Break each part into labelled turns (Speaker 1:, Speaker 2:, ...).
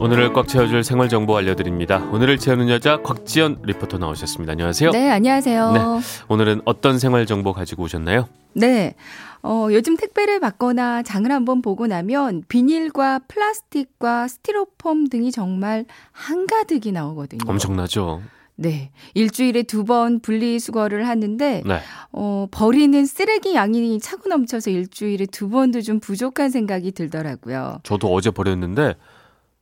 Speaker 1: 오늘을 꽉 채워줄 생활 정보 알려드립니다. 오늘을 채우는 여자 곽지연 리포터 나오셨습니다. 안녕하세요.
Speaker 2: 네, 안녕하세요. 네,
Speaker 1: 오늘은 어떤 생활 정보 가지고 오셨나요?
Speaker 2: 네. 어, 요즘 택배를 받거나 장을 한번 보고 나면 비닐과 플라스틱과 스티로폼 등이 정말 한가득이 나오거든요.
Speaker 1: 엄청나죠.
Speaker 2: 네. 일주일에 두 번 분리수거를 하는데, 네. 어, 버리는 쓰레기 양이 차고 넘쳐서 일주일에 두 번도 좀 부족한 생각이 들더라고요.
Speaker 1: 저도 어제 버렸는데,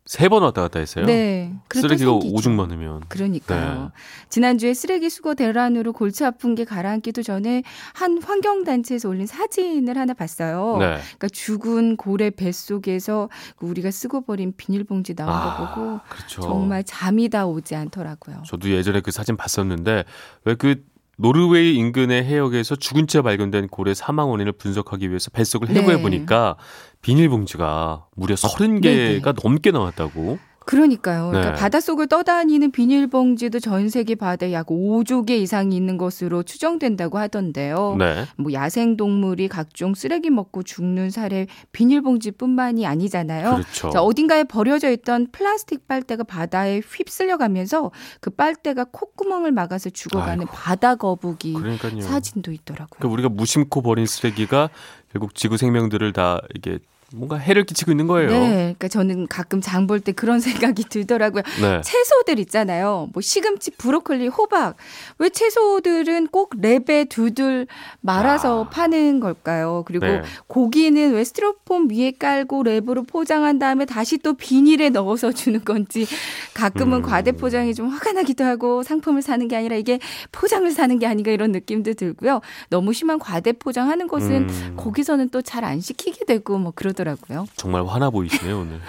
Speaker 1: 세 번 왔다 갔다 했어요. 네. 쓰레기가 오죽 많으면.
Speaker 2: 그러니까요. 네. 지난주에 쓰레기 수거 대란으로 골치 아픈 게 가라앉기도 전에 한 환경단체에서 올린 사진을 하나 봤어요. 네. 그러니까 죽은 고래 뱃속에서 우리가 쓰고 버린 비닐봉지 나온 아, 거 보고 그렇죠. 정말 잠이 다 오지 않더라고요.
Speaker 1: 저도 예전에 그 사진 봤었는데 왜그 노르웨이 인근의 해역에서 죽은 채 발견된 고래 사망 원인을 분석하기 위해서 뱃속을 해부해 보니까 네. 비닐봉지가 무려 30개가 네네. 넘게 나왔다고.
Speaker 2: 그러니까요. 그러니까 네. 바닷속을 떠다니는 비닐봉지도 전 세계 바다에 약 5조 개 이상이 있는 것으로 추정된다고 하던데요. 네. 뭐 야생 동물이 각종 쓰레기 먹고 죽는 사례 비닐봉지뿐만이 아니잖아요. 그렇죠. 자, 어딘가에 버려져 있던 플라스틱 빨대가 바다에 휩쓸려 가면서 그 빨대가 콧구멍을 막아서 죽어가는 아이고. 바다 거북이 그러니까요. 사진도 있더라고요.
Speaker 1: 그러니까 우리가 무심코 버린 쓰레기가 결국 지구 생명들을 다 이게 뭔가 해를 끼치고 있는 거예요.
Speaker 2: 네. 그러니까 저는 가끔 장 볼 때 그런 생각이 들더라고요. 네. 채소들 있잖아요. 뭐 시금치, 브로콜리, 호박. 왜 채소들은 꼭 랩에 두들 말아서 아. 파는 걸까요? 그리고 네. 고기는 왜 스티로폼 위에 깔고 랩으로 포장한 다음에 다시 또 비닐에 넣어서 주는 건지 가끔은 음. 과대 포장이 좀 화가 나기도 하고 상품을 사는 게 아니라 이게 포장을 사는 게 아닌가 이런 느낌도 들고요. 너무 심한 과대 포장하는 것은 음. 거기서는 또 잘 안 시키게 되고 뭐 그러 더라고요. 하더라고요.
Speaker 1: 정말 화나 보이시네요, 오늘.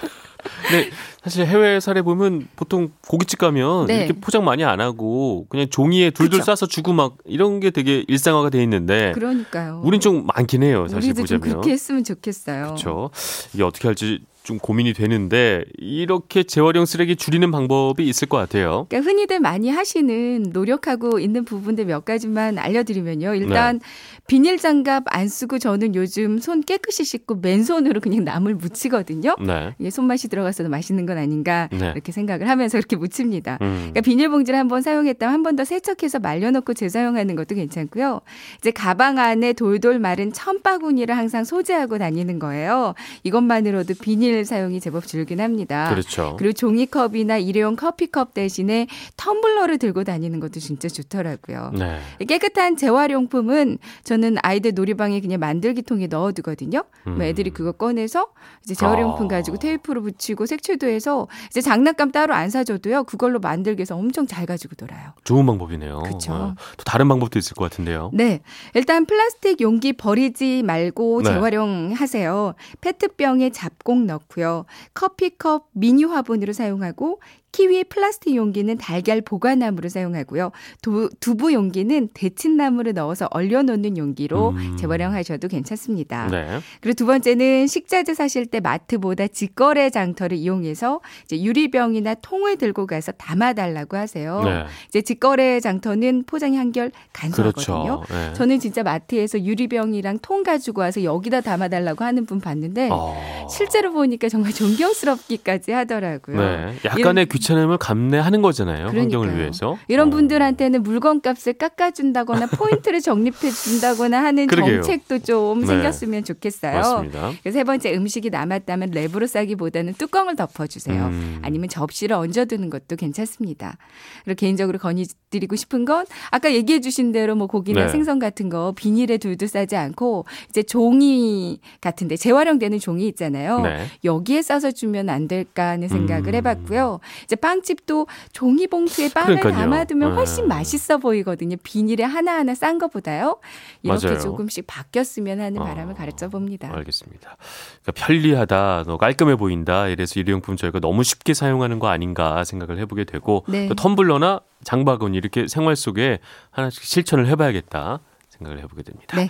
Speaker 1: 근데 사실 해외 사례 보면 보통 고깃집 가면 네. 이렇게 포장 많이 안 하고 그냥 종이에 둘둘 그쵸. 싸서 주고 막 이런 게 되게 일상화가 돼 있는데
Speaker 2: 그러니까요.
Speaker 1: 우린 좀 많긴 해요, 사실
Speaker 2: 우리도
Speaker 1: 보자면.
Speaker 2: 좀 그렇게 했으면 좋겠어요.
Speaker 1: 그렇죠. 이게 어떻게 할지 좀 고민이 되는데 이렇게 재활용 쓰레기 줄이는 방법이 있을 것 같아요.
Speaker 2: 그러니까 흔히들 많이 하시는 노력하고 있는 부분들 몇 가지만 알려드리면요. 일단 네. 비닐 장갑 안 쓰고 저는 요즘 손 깨끗이 씻고 맨손으로 그냥 나물 묻히거든요. 네. 이게 손맛이 들어가서 맛있는 건 아닌가 네. 이렇게 생각을 하면서 이렇게 묻힙니다. 음. 그러니까 비닐봉지를 한번 사용했다면 한 번 더 세척해서 말려놓고 재사용하는 것도 괜찮고요. 이제 가방 안에 돌돌 마른 천바구니를 항상 소지하고 다니는 거예요. 이것만으로도 비닐 비닐 사용이 제법 줄긴 합니다.
Speaker 1: 그렇죠.
Speaker 2: 그리고 종이컵이나 일회용 커피컵 대신에 텀블러를 들고 다니는 것도 진짜 좋더라고요. 네. 깨끗한 재활용품은 저는 아이들 놀이방에 그냥 만들기통에 넣어두거든요. 음. 애들이 그거 꺼내서 이제 재활용품 아. 가지고 테이프로 붙이고 색칠도 해서 이제 장난감 따로 안 사줘도요. 그걸로 만들기 위해서 엄청 잘 가지고 놀아요.
Speaker 1: 좋은 방법이네요.
Speaker 2: 그렇죠. 어.
Speaker 1: 또 다른 방법도 있을 것 같은데요.
Speaker 2: 네. 일단 플라스틱 용기 버리지 말고 네. 재활용하세요. 페트병에 잡곡 넣고 넣고요. 커피컵 미니 화분으로 사용하고 키위 플라스틱 용기는 달걀 보관함으로 사용하고요. 두, 두부 용기는 데친나무를 넣어서 얼려놓는 용기로 음. 재활용하셔도 괜찮습니다. 네. 그리고 두 번째는 식자재 사실 때 마트보다 직거래 장터를 이용해서 유리병이나 통을 들고 가서 담아달라고 하세요. 네. 이제 직거래 장터는 포장이 한결 간소하거든요. 그렇죠. 네. 저는 진짜 마트에서 유리병이랑 통 가지고 와서 여기다 담아달라고 하는 분 봤는데 어. 실제로 보니까 정말 존경스럽기까지 하더라고요.
Speaker 1: 네. 약간의 귀찮 귀찮음을 감내하는 거잖아요. 그러니까요. 환경을 위해서.
Speaker 2: 이런 어. 분들한테는 물건값을 깎아준다거나 포인트를 적립해 준다거나 하는 정책도 좀 네. 생겼으면 좋겠어요.
Speaker 1: 맞습니다.
Speaker 2: 세 번째 음식이 남았다면 랩으로 싸기보다는 뚜껑을 덮어주세요. 음. 아니면 접시를 얹어두는 것도 괜찮습니다. 그리고 개인적으로 건의드리고 싶은 건 아까 얘기해주신 대로 뭐 고기나 네. 생선 같은 거 비닐에 둘둘 싸지 않고 이제 종이 같은데 재활용되는 종이 있잖아요. 네. 여기에 싸서 주면 안 될까 하는 생각을 음. 해봤고요. 이제 빵집도 종이 봉투에 빵을 그러니까요. 담아두면 훨씬 네. 맛있어 보이거든요. 비닐에 하나하나 싼 것보다요. 이렇게 맞아요. 조금씩 바뀌었으면 하는 바람을 어, 가르쳐 봅니다.
Speaker 1: 알겠습니다. 그러니까 편리하다, 너 깔끔해 보인다. 이래서 일회용품 저희가 너무 쉽게 사용하는 거 아닌가 생각을 해보게 되고 네. 또 텀블러나 장바구니 이렇게 생활 속에 하나씩 실천을 해봐야겠다. 생각을 해보게 됩니다. 네.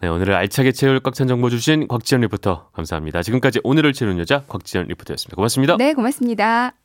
Speaker 1: 네 오늘을 알차게 채울 꽉 찬 정보 주신 곽지연 리포터 감사합니다. 지금까지 오늘을 채우는 여자 곽지연 리포터였습니다. 고맙습니다.
Speaker 2: 네, 고맙습니다.